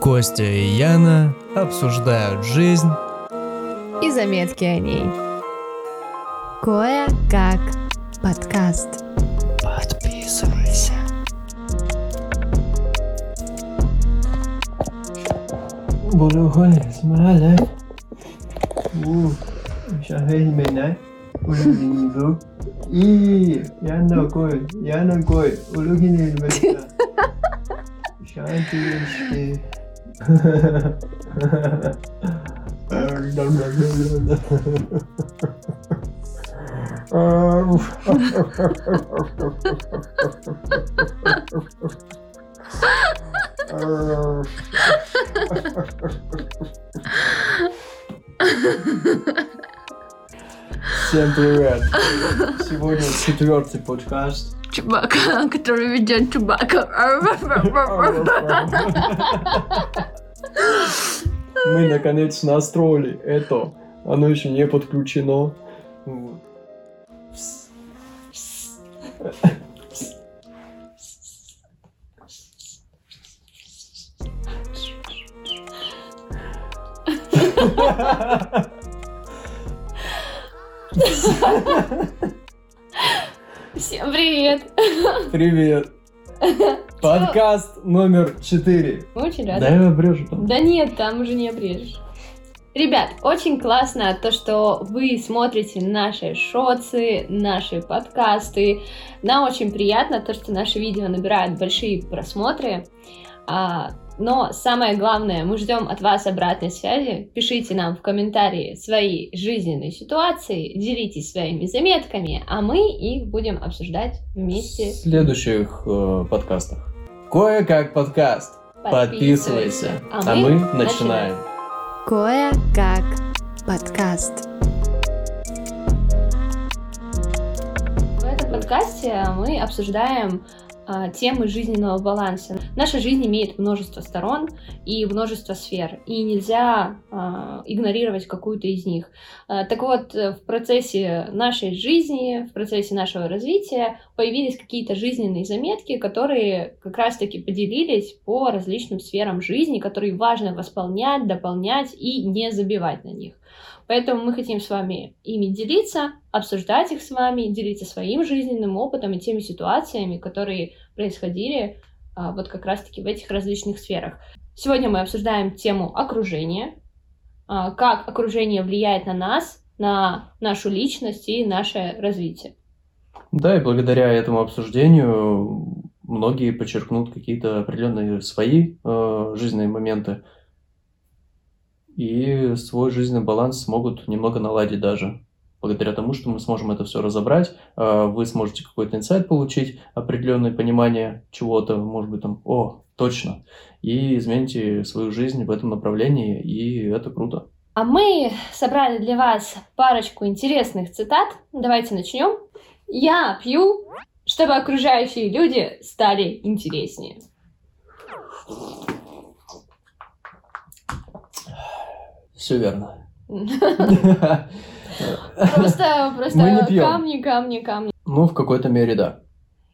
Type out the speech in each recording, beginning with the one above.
Костя и Яна обсуждают жизнь и заметки о ней. Кое-как подкаст. Подписывайся. Bulughun Ismail Woo Shahil Menai Ulugin Lu Ii Yana Goy Yana Goy Ulugin Ilmesta Shanti işte Всем привет! Сегодня четвертый подкаст. Чубака, который ведет Чубака. Мы наконец настроили это. Оно еще не подключено. Вот. Всем привет. Привет. Подкаст номер четыре. Мы очень рады. Да я обрежу там. Да нет, там уже не обрежешь. Ребят, очень классно то, что вы смотрите наши шоцы, наши подкасты. Нам очень приятно то, что наши видео набирают большие просмотры. А, но самое главное, мы ждем от вас обратной связи. Пишите нам в комментарии свои жизненные ситуации, делитесь своими заметками, а мы их будем обсуждать В вместе. следующих э, подкастах. Кое-как подкаст. Подписывайся. А, мы начинаем. Кое-как подкаст. В этом подкасте мы обсуждаем а, темы жизненного баланса. Наша жизнь имеет множество сторон и множество сфер, и нельзя а, игнорировать какую-то из них. А, так вот, э, в процессе нашей жизни, в процессе нашего развития появились какие-то жизненные заметки, которые как раз-таки поделились по различным сферам жизни, которые важно восполнять, дополнять и не забивать на них. Поэтому мы хотим с вами ими делиться, обсуждать их с вами, делиться своим жизненным опытом и теми ситуациями, которые происходили а, вот как раз-таки в этих различных сферах. Сегодня мы обсуждаем тему окружения, а, как окружение влияет на нас, на нашу личность и наше развитие. Да, и благодаря этому обсуждению многие подчеркнут какие-то определенные свои э, жизненные моменты и свой жизненный баланс смогут немного наладить даже. Благодаря тому, что мы сможем это все разобрать, э, вы сможете какой-то инсайт получить, определенное понимание чего-то, может быть, там, о, точно, и измените свою жизнь в этом направлении, и это круто. А мы собрали для вас парочку интересных цитат. Давайте начнем. Я пью, чтобы окружающие люди стали интереснее. Все верно. Просто, просто не камни, камни, камни. Ну, в какой-то мере, да.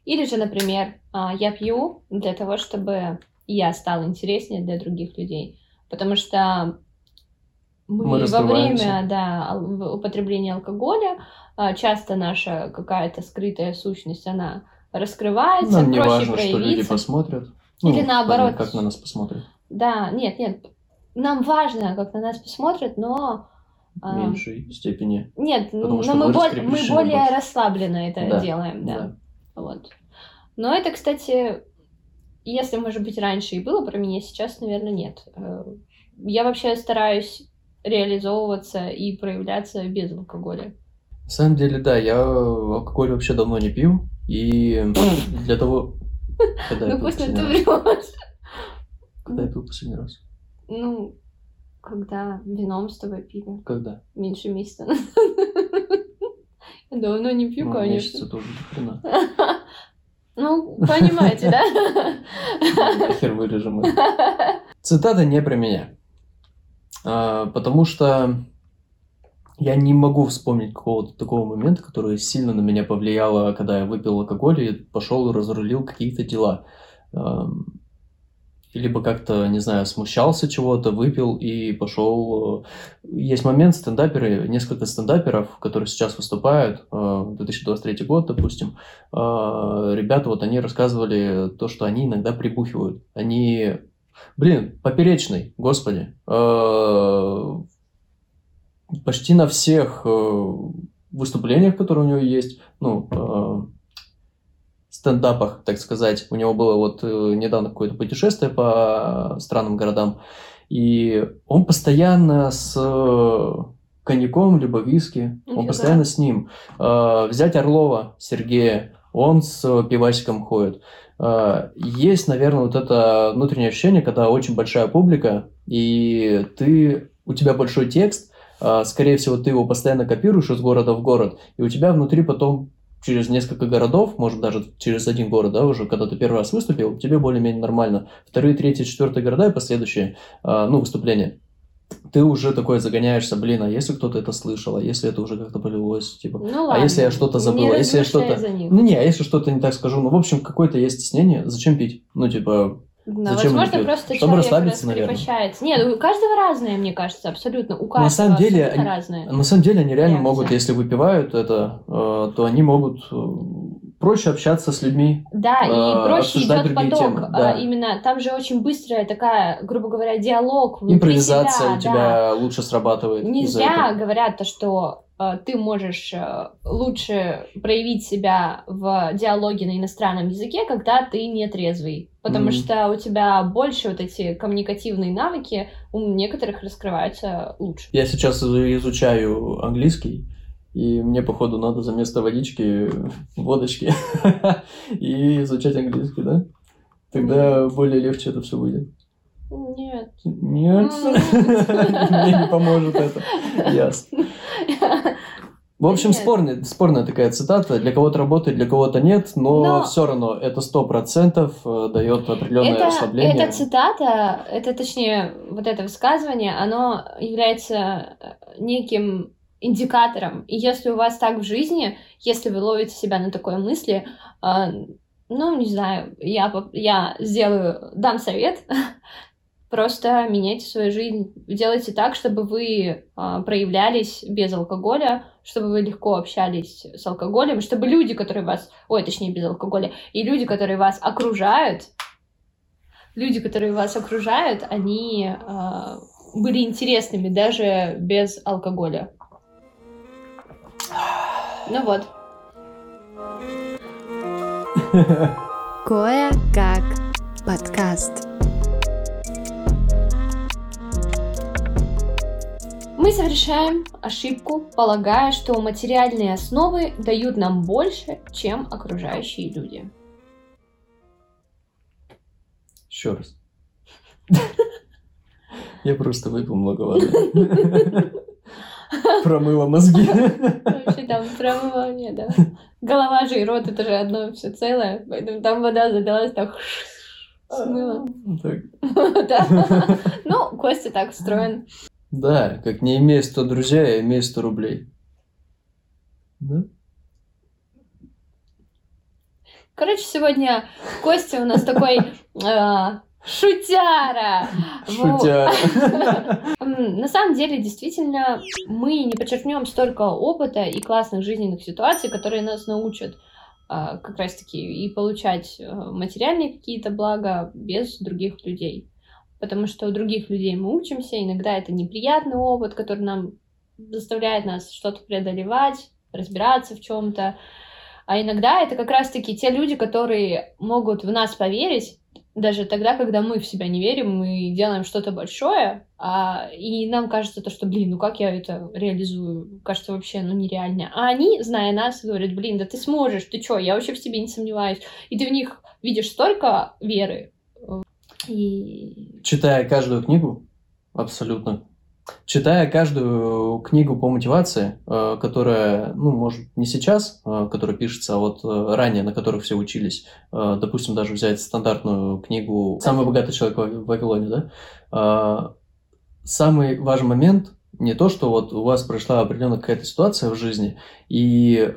Или же, например, а, я пью для того, чтобы я стал интереснее для других людей. Потому что мы, Мы во время да, употребления алкоголя а, часто наша какая-то скрытая сущность, она раскрывается, Нам не проще важно, что люди проявиться. посмотрят. Или в наоборот. Как на нас посмотрят. Да, нет, нет. Нам важно, как на нас посмотрят, но... В а, меньшей степени. Нет, Потому но что мы, боль- мы более больше. расслабленно это Да, делаем, да. да. Вот. Но это, кстати, если, может быть, раньше и было про меня, сейчас, наверное, нет. Э, Я вообще стараюсь реализовываться и проявляться без алкоголя. На самом деле, да, я алкоголь вообще давно не пью. И для того... Ну пусть ты врешь. Когда я пил последний раз? Ну, когда вином с тобой пили. Когда? Меньше месяца. Я давно не пью, Ну, месяца конечно. тоже до хрена. Ну, понимаете, да? Хер вырежем это. Цитата не про меня. А, потому что я не могу вспомнить какого-то такого момента, который сильно на меня повлияло, когда я выпил алкоголь и пошел и разрулил какие-то дела. Либо как-то, не знаю, смущался чего-то, выпил и пошел. Есть момент, стендаперы, несколько стендаперов, которые сейчас выступают, э, 2023 год, допустим, э, ребята, вот они рассказывали то, что они иногда прибухивают. Они, блин, поперечный, господи. Э, Почти на всех э, выступлениях, которые у него есть, ну, э, стендапах, так сказать. У него было вот э, недавно какое-то путешествие по странным городам, и он постоянно с э, коньяком, либо виски, он Нифига. постоянно с ним. Э, взять Орлова Сергея, он с пивасиком ходит. Э, Есть, наверное, вот это внутреннее ощущение, когда очень большая публика, и ты, у тебя большой текст, а, скорее всего, ты его постоянно копируешь из города в город, и у тебя внутри потом через несколько городов, может даже через один город, да, уже когда ты первый раз выступил, тебе более-менее нормально. Вторые, третьи, четвертые города и последующие, а, ну, выступления, ты уже такой загоняешься, блин, а если кто-то это слышал, а если это уже как-то полилось, типа, Ну а ладно. если я что-то забыл, а если я что-то... Ну не, а если что-то не так скажу, ну, в общем, какое-то есть стеснение, зачем пить? Ну, типа, Да, Зачем возможно, пьют? просто Чтобы человек расслабиться, наверное. раскрепощается. Нет, у каждого разное, мне кажется, абсолютно. У каждого На самом деле, они- разное. На самом деле они реально Реакция. могут, если выпивают это, э, то они могут э, проще общаться с людьми. Да, э, и проще идет поток. темы, а, да. Именно там же очень быстрая такая, грубо говоря, диалог Импровизация себя, у тебя лучше срабатывает. Да. Не из-за зря этого. говорят то, что ты можешь э, лучше проявить себя в диалоге на иностранном языке, когда ты не трезвый. Потому Мгм. что у тебя больше вот эти коммуникативные навыки у некоторых раскрываются лучше. Я сейчас изучаю английский, и мне, походу, надо за место водички водочки и изучать английский, да? Тогда более легче это все выйдет. Нет. Нет, М. мне не поможет это. Ясно. В общем, Нет. спорная, спорная такая цитата. Для кого-то работает, для кого-то нет, но, Но- все равно это сто процентов э, дает определенное Это, расслабление. эта цитата, это точнее вот это высказывание, оно является э, неким индикатором. И если у вас так в жизни, если вы ловите себя на такой мысли, э, ну, не знаю, я, я сделаю, дам совет, просто меняйте свою жизнь. Делайте так, чтобы вы э, проявлялись без алкоголя, чтобы вы легко общались с алкоголем, чтобы люди, которые вас, ой, точнее, без алкоголя, и люди, которые вас окружают, люди, которые вас окружают, они э, были интересными даже без алкоголя. Ну вот. Кое-как подкаст. Мы совершаем ошибку, полагая, что материальные основы дают нам больше, чем окружающие люди. Еще раз. Я просто выпил много воды. Промыла мозги. Вообще там промывание, да. Голова же и рот это же одно все целое, поэтому там вода задалась так смыла. Так. Да. Ну, Костя так устроен. Да, как не имея 100 друзей, а имея 100 рублей. Да? Короче, сегодня Костя у нас такой э, шутяра. Во- Шутя. М, На самом деле, действительно, мы не подчеркнем столько опыта и классных жизненных ситуаций, которые нас научат а, как раз-таки и получать э, материальные какие-то блага без других людей. Потому что у других людей мы учимся, иногда это неприятный опыт, который нам заставляет нас что-то преодолевать, разбираться в чем-то. А иногда это как раз-таки те люди, которые могут в нас поверить, даже тогда, когда мы в себя не верим, мы делаем что-то большое, а, и нам кажется то, что, блин, ну как я это реализую? Кажется, вообще, ну нереально. А они, зная нас, говорят, блин, да ты сможешь, ты чё, я вообще в тебе не сомневаюсь. И ты в них видишь столько веры. И... Читая каждую книгу, абсолютно. Читая каждую книгу по мотивации, э, которая, ну, может, не сейчас, э, которая пишется, а вот э, ранее, на которых все учились, допустим, даже взять стандартную книгу «Самый богатый человек в Вавилоне», да, самый важный момент не то, что вот у вас прошла определенная какая-то ситуация в жизни, и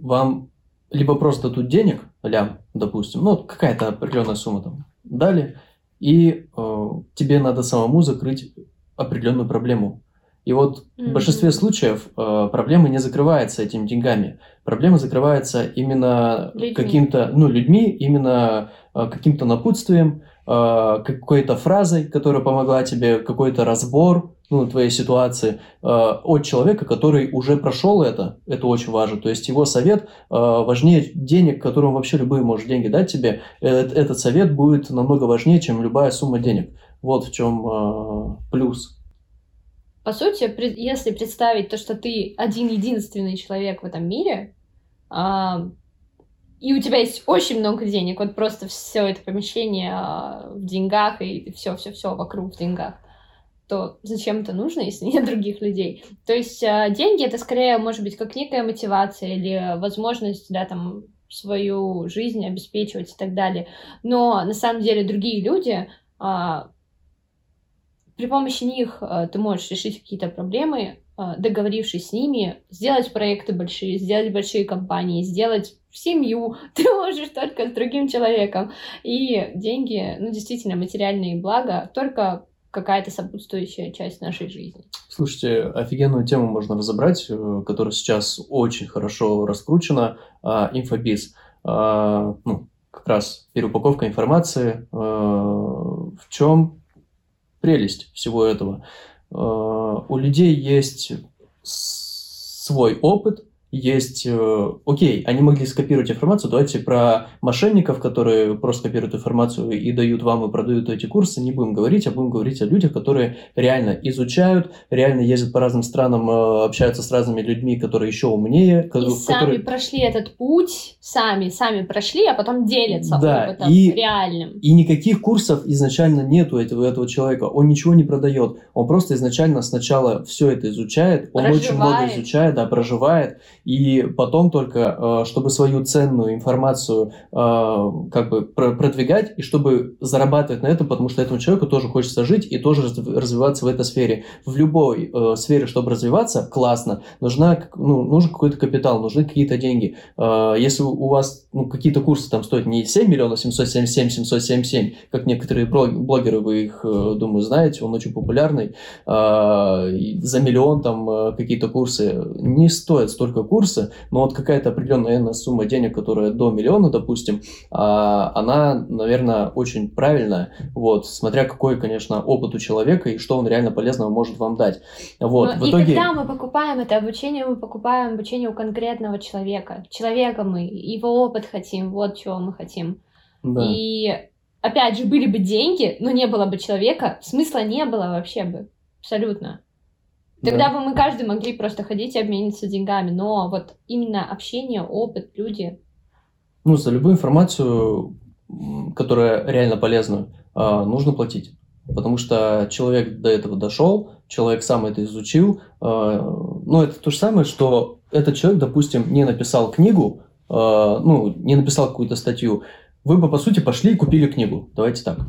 вам либо просто дадут денег, лям, допустим, ну, какая-то определенная сумма там дали, и э, тебе надо самому закрыть определенную проблему. И вот в большинстве случаев э, проблема не закрывается этими деньгами. Проблема закрывается именно каким-то, ну, людьми, именно э, каким-то напутствием, какой-то фразой, которая помогла тебе, какой-то разбор, ну, твоей ситуации э, от человека, который уже прошел это. Это очень важно. То есть его совет э, важнее денег, которым вообще любой может деньги дать тебе. Э, Этот совет будет намного важнее, чем любая сумма денег. Вот в чем э, плюс. По сути, если представить то, что ты один единственный человек в этом мире, а, и у тебя есть очень много денег, вот просто все это помещение а, в деньгах и все, все, все вокруг в деньгах, то зачем это нужно, если нет других людей? То есть а, деньги это скорее может быть как некая мотивация или возможность, да, там свою жизнь обеспечивать и так далее. Но на самом деле другие люди а, при помощи них ты можешь решить какие-то проблемы, договорившись с ними, сделать проекты большие, сделать большие компании, сделать семью. Ты можешь только с другим человеком. И деньги, ну, действительно, материальные блага, только какая-то сопутствующая часть нашей жизни. Слушайте, офигенную тему можно разобрать, э, которая сейчас очень хорошо раскручена. а, Инфобиз. А, Ну, как раз переупаковка информации. э, В чем прелесть всего этого? Э, У людей есть свой опыт, есть... э, Окей, они могли скопировать информацию. Давайте про мошенников, которые просто копируют информацию и дают вам и продают эти курсы, не будем говорить, а будем говорить о людях, которые реально изучают, реально ездят по разным странам, э, общаются с разными людьми, которые еще умнее, И в сами которые- прошли этот путь, сами, сами прошли, а потом делятся Да, опытом и- реальным. И никаких курсов изначально нету этого, этого человека. Он ничего не продает. Он просто изначально сначала все это изучает. Он очень много Проживает. изучает, да, проживает. И потом только, э, чтобы свою ценную информацию э, как бы про- продвигать, и чтобы зарабатывать на этом, потому что этому человеку тоже хочется жить и тоже раз- развиваться в этой сфере. В любой э, сфере, чтобы развиваться, классно. Нужна, ну, нужен какой-то капитал, нужны какие-то деньги. Если у вас ну, какие-то курсы там стоят не 7 миллионов 777 777, как некоторые блог- блогеры, вы их, думаю, знаете, он очень популярный, за миллион там какие-то курсы, не стоят столько курса, но вот какая-то определенная наверное, сумма денег, которая до миллиона, допустим, а, она, наверное, очень правильная, вот, смотря какой, конечно, опыт у человека и что он реально полезного может вам дать. Вот, Но в и итоге... когда мы покупаем это обучение, мы покупаем обучение у конкретного человека. Человека мы, его опыт хотим, вот чего мы хотим. да. И опять же, были бы деньги, но не было бы человека, смысла не было вообще бы. Абсолютно. Тогда бы мы каждый могли просто ходить и обмениться деньгами. Но вот именно общение, опыт, люди. Ну, за любую информацию, которая реально полезна, а, нужно платить. Потому что человек до этого дошел, человек сам это изучил. а, Ну, это то же самое, что этот человек, допустим, не написал книгу, а, ну, не написал какую-то статью. Вы бы, по сути, пошли и купили книгу. Давайте так.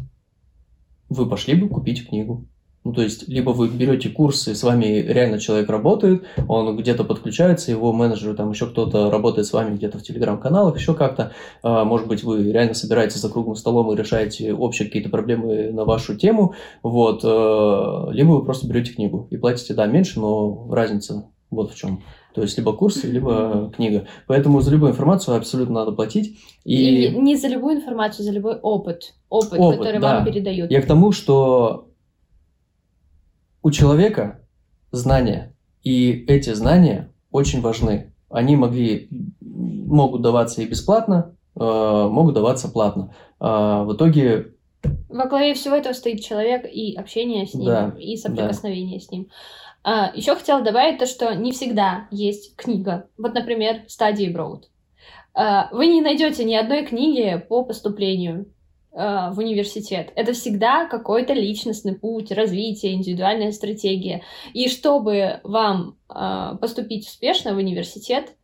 Вы пошли бы купить книгу. Ну, то есть, либо вы берете курсы, с вами реально человек работает, он где-то подключается, его менеджер, там еще кто-то работает с вами где-то в телеграм-каналах, еще как-то. А, Может быть, вы реально собираетесь за круглым столом и решаете общие какие-то проблемы на вашу тему, вот. э, Либо вы просто берете книгу и платите, да, меньше, но разница вот в чем. То есть, либо курсы, либо книга. Поэтому за любую информацию абсолютно надо платить. И... И не за любую информацию, за любой опыт. Опыт, Опыт, который да. вам передают. Я к тому, что у человека знания, и эти знания очень важны. Они могли, могут даваться и бесплатно, э, могут даваться платно. А в итоге, Во главе всего этого стоит человек и общение с ним, Да, и соприкосновение с ним. А, еще хотела добавить то, что не всегда есть книга. Вот, например, стадии Броуд. А, вы не найдете ни одной книги по поступлению в университет. Это всегда какой-то личностный путь, развитие, индивидуальная стратегия. И чтобы вам а, поступить успешно в университет,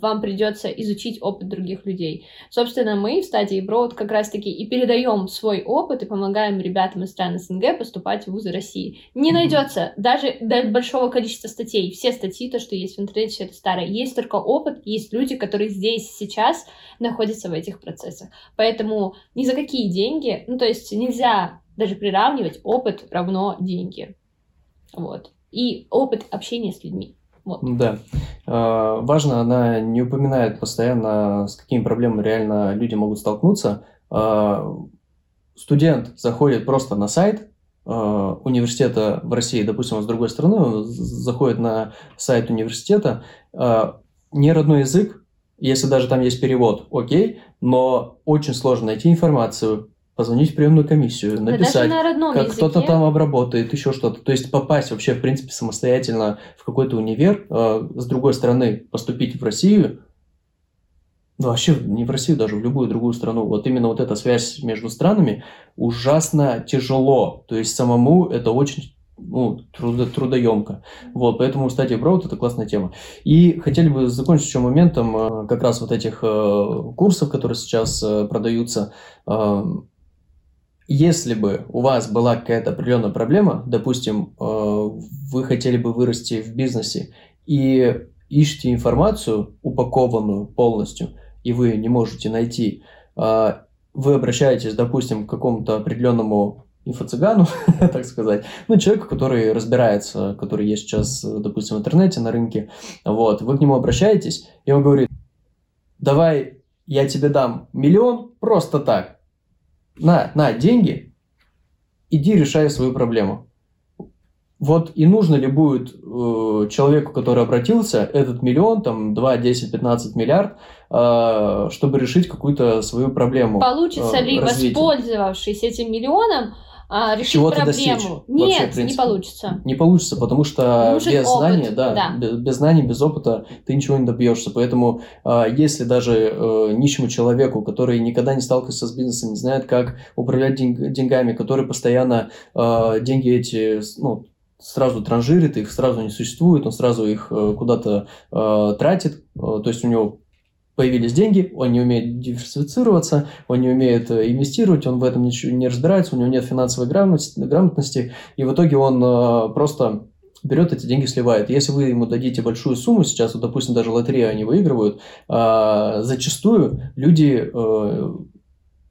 вам придется изучить опыт других людей. Собственно, мы в стадии Broad как раз-таки и передаем свой опыт и помогаем ребятам из стран СНГ поступать в вузы России. Не найдется даже до большого количества статей. Все статьи, то, что есть в интернете, все это старое. Есть только опыт, есть люди, которые здесь сейчас находятся в этих процессах. Поэтому ни за какие деньги, ну то есть нельзя даже приравнивать опыт равно деньги. Вот. И опыт общения с людьми. Вот. Да. Э, Важно, она не упоминает постоянно, с какими проблемами реально люди могут столкнуться. Э, Студент заходит просто на сайт э, университета в России, допустим, он с другой стороны, заходит на сайт университета, не родной язык, если даже там есть перевод, окей, но очень сложно найти информацию, позвонить в приемную комиссию, Да написать на как кто-то там обработает, еще что-то. То есть попасть вообще, в принципе, самостоятельно в какой-то универ, э, с другой стороны, поступить в Россию, ну, вообще не в Россию, даже в любую другую страну. Вот именно вот эта связь между странами ужасно тяжело. То есть самому это очень ну, трудо, трудоемко. Вот, поэтому стадия Броуд это классная тема. И хотели бы закончить еще моментом э, как раз вот этих э, курсов, которые сейчас э, продаются. Если бы у вас была какая-то определенная проблема, допустим, э, вы хотели бы вырасти в бизнесе и ищете информацию упакованную полностью, и вы не можете найти, э, вы обращаетесь, допустим, к какому-то определенному инфо-цыгану, так сказать, ну, человеку, который разбирается, который есть сейчас, допустим, в интернете, на рынке, вот, вы к нему обращаетесь, и он говорит, давай я тебе дам миллион просто так, на, на, деньги, иди решай свою проблему. Вот и нужно ли будет э, человеку, который обратился, этот миллион, там, 2, 10, 15 миллиард, э, чтобы решить какую-то свою проблему? Получится э, ли, развития? воспользовавшись этим миллионом, а, решить Чего-то проблему? достичь, вообще, Нет, не принципе. получится. Не получится, потому что Нужен без опыт, знаний, да, да. Без, без знаний, без опыта ты ничего не добьешься. Поэтому, а, если даже э, нищему человеку, который никогда не сталкивался с бизнесом, не знает, как управлять деньг- деньгами, который постоянно э, деньги эти, ну, сразу транжирит, их сразу не существует, он сразу их э, куда-то э, тратит, э, то есть у него появились деньги, он не умеет диверсифицироваться, он не умеет э, инвестировать, он в этом ничего не разбирается, у него нет финансовой грамотности, и в итоге он э, просто берет эти деньги, сливает. Если вы ему дадите большую сумму, сейчас, вот, допустим, даже лотерею они выигрывают, э, зачастую люди э,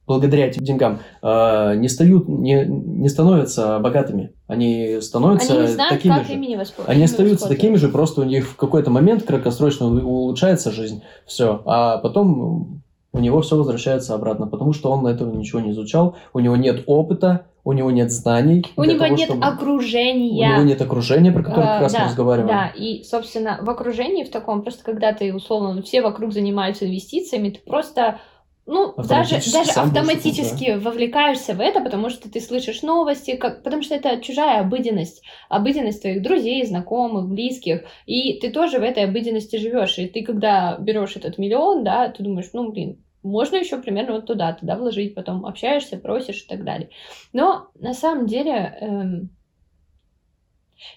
благодаря этим деньгам э, не, стают, не, не становятся богатыми. Они становятся Они не знают, такими как же. ими воспользоваться. Они остаются такими же, просто у них в какой-то момент краткосрочно улучшается жизнь, все, а потом у него все возвращается обратно, потому что он этого ничего не изучал, у него нет опыта, у него нет знаний. У него того, нет чтобы- окружения. У него нет окружения, про которое А, как раз да, мы разговариваем. Да, и, собственно, в окружении в таком, просто когда ты, условно, все вокруг занимаются инвестициями, ты просто, ну, даже, даже автоматически вовлекаешься в это, потому что ты слышишь новости, как, потому что это чужая обыденность, обыденность твоих друзей, знакомых, близких, и ты тоже в этой обыденности живешь, и ты, когда берешь этот миллион, да, ты думаешь, ну, блин, можно еще примерно вот туда, туда вложить, потом общаешься, просишь и так далее. Но на самом деле эм,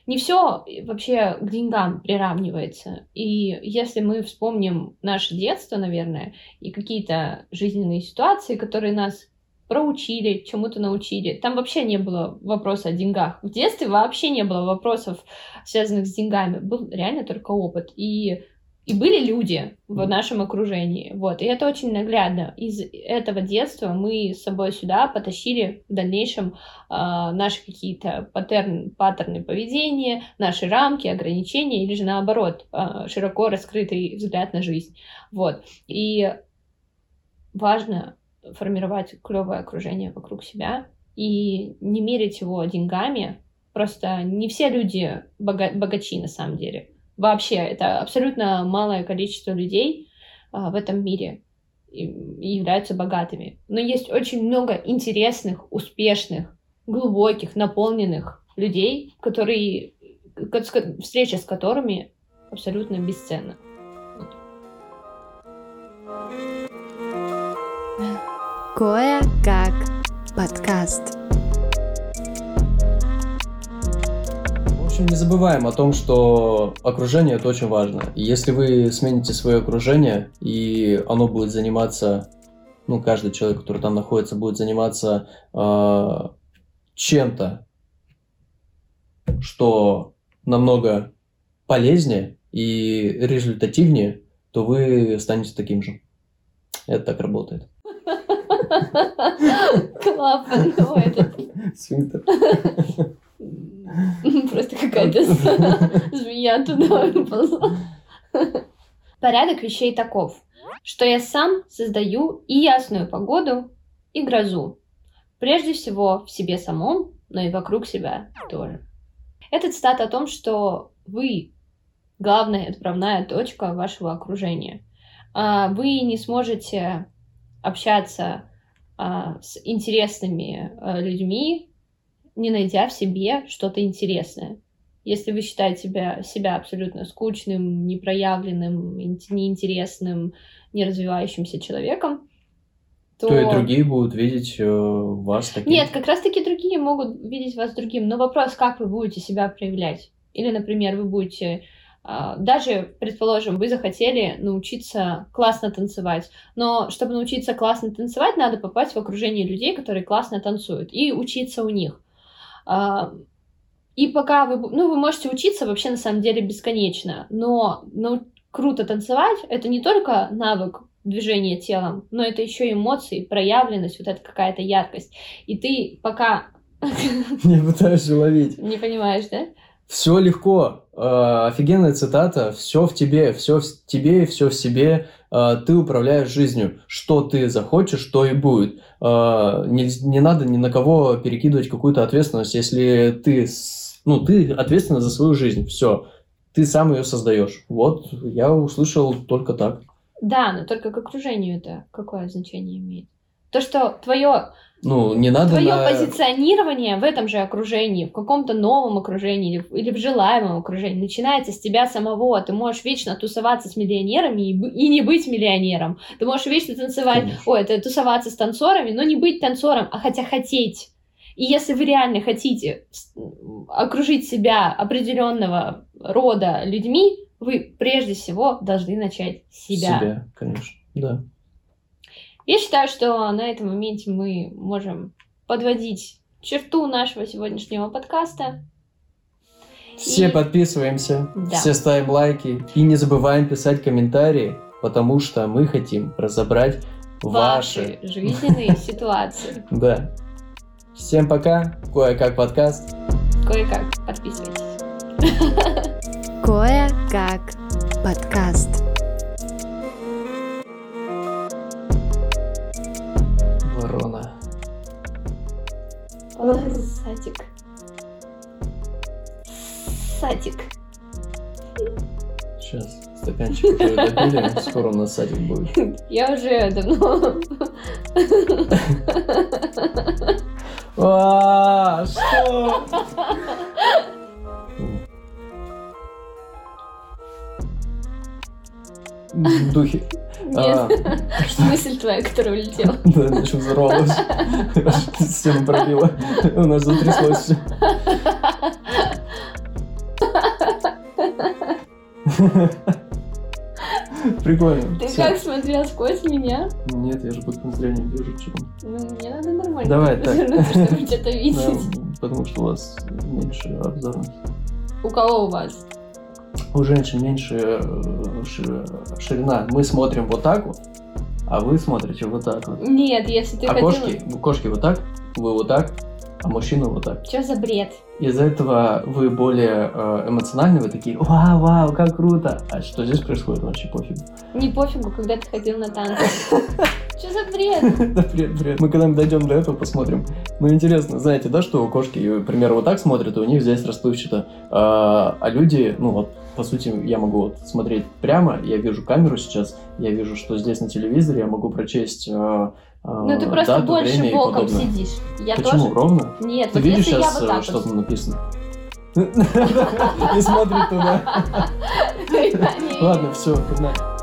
не все вообще к деньгам приравнивается. И если мы вспомним наше детство, наверное, и какие-то жизненные ситуации, которые нас проучили, чему-то научили. Там вообще не было вопроса о деньгах. В детстве вообще не было вопросов, связанных с деньгами. Был реально только опыт. И, и были люди в нашем окружении. Вот. И это очень наглядно. Из этого детства мы с собой сюда потащили в дальнейшем а, наши какие-то паттерн, паттерны поведения, наши рамки, ограничения, или же наоборот, а, широко раскрытый взгляд на жизнь. Вот. И важно формировать клевое окружение вокруг себя и не мерить его деньгами. Просто не все люди бога- богачи на самом деле. Вообще, это абсолютно малое количество людей а, в этом мире являются богатыми. Но есть очень много интересных, успешных, глубоких, наполненных людей, которые, встреча с которыми абсолютно бесценна. Кое-как подкаст. Общем, не забываем о том, что окружение это очень важно. И если вы смените свое окружение, и оно будет заниматься, ну, каждый человек, который там находится, будет заниматься э, чем-то, что намного полезнее и результативнее, то вы станете таким же. Это так работает. Клапан, ну, этот Сфинктер. Просто какая-то змея туда выползла. Порядок вещей таков, что я сам создаю и ясную погоду, и грозу. Прежде всего в себе самом, но и вокруг себя тоже. Это цитата о том, что вы главная отправная точка вашего окружения. А, Вы не сможете общаться а, с интересными а, людьми, не найдя в себе что-то интересное. Если вы считаете себя, себя абсолютно скучным, непроявленным, ин- неинтересным, не развивающимся человеком, то... То и другие будут видеть э, вас таким. Нет, как раз-таки другие могут видеть вас другим. Но вопрос, как вы будете себя проявлять. Или, например, вы будете... а, Даже, предположим, вы захотели научиться классно танцевать, но чтобы научиться классно танцевать, надо попасть в окружение людей, которые классно танцуют, и учиться у них. А, И пока вы... Ну, вы можете учиться вообще на самом деле бесконечно, но ну, круто танцевать — это не только навык движения телом, но это еще эмоции, проявленность, вот эта какая-то яркость. И ты пока Не пытаюсь уловить. не понимаешь, да? Все легко. Э, офигенная цитата. Все в тебе, все в тебе и все в себе. Э, ты управляешь жизнью. Что ты захочешь, то и будет. Э, не, не надо ни на кого перекидывать какую-то ответственность, если ты, ну, ты ответственна за свою жизнь. Все. Ты сам ее создаешь. Вот я услышал только так. Да, но только к окружению это какое значение имеет? То, что твое, Ну, не надо твое на- позиционирование в этом же окружении, в каком-то новом окружении или, в- или в желаемом окружении начинается с тебя самого. Ты можешь вечно тусоваться с миллионерами и, и не быть миллионером. Ты можешь вечно танцевать, Конечно. ой, это тусоваться с танцорами, но не быть танцором, а хотя хотеть. И если вы реально хотите окружить себя определенного рода людьми, вы прежде всего должны начать с себя. себя, конечно. Да. Я считаю, что на этом моменте мы можем подводить черту нашего сегодняшнего подкаста. Все И- подписываемся, Да. все ставим лайки и не забываем писать комментарии, потому что мы хотим разобрать ваши. жизненные ситуации. Да. Всем пока. Кое-как подкаст. Кое-как подписывайтесь. Кое-как подкаст. Стаканчик уже допили, скоро у нас садик будет. Я уже давно... А, что? Духи. А, Нет, мысль твоя, которая улетела. Да, начал взорвалась. Стену пробила. У нас затряслось все. Прикольно. Ты Всё. как смотрел сквозь меня? Нет, я же под зрением вижу, чего. Ну, мне надо нормально Давай, так. чтобы что-то видеть. Да, потому что у вас меньше обзорность. У кого у вас? У женщин меньше э, ши- ширина. Мы смотрим вот так вот, а вы смотрите вот так вот. Нет, если ты а хотела... кошки, кошки вот так, вы вот так, а мужчина вот так. Что за бред? Из-за этого вы более э, эмоциональны, вы такие, вау, вау, как круто. А что здесь происходит, вообще пофиг. Не пофигу, когда ты ходил на танцы. Что за бред? Да, бред, бред. Мы когда дойдем до этого, посмотрим. Ну, интересно, знаете, да, что у кошки, к примеру, вот так смотрят, и у них здесь расплывчато. А, а люди, ну вот, по сути, я могу вот смотреть прямо, я вижу камеру сейчас, я вижу, что здесь на телевизоре, я могу прочесть а, Ну ты просто дату, больше боком сидишь. Я Почему? тоже. Ровно? Нет, Ты вот видишь если я сейчас, вот э, так что вот. там написано? И смотрит туда. Я не- Ладно, все, погнали.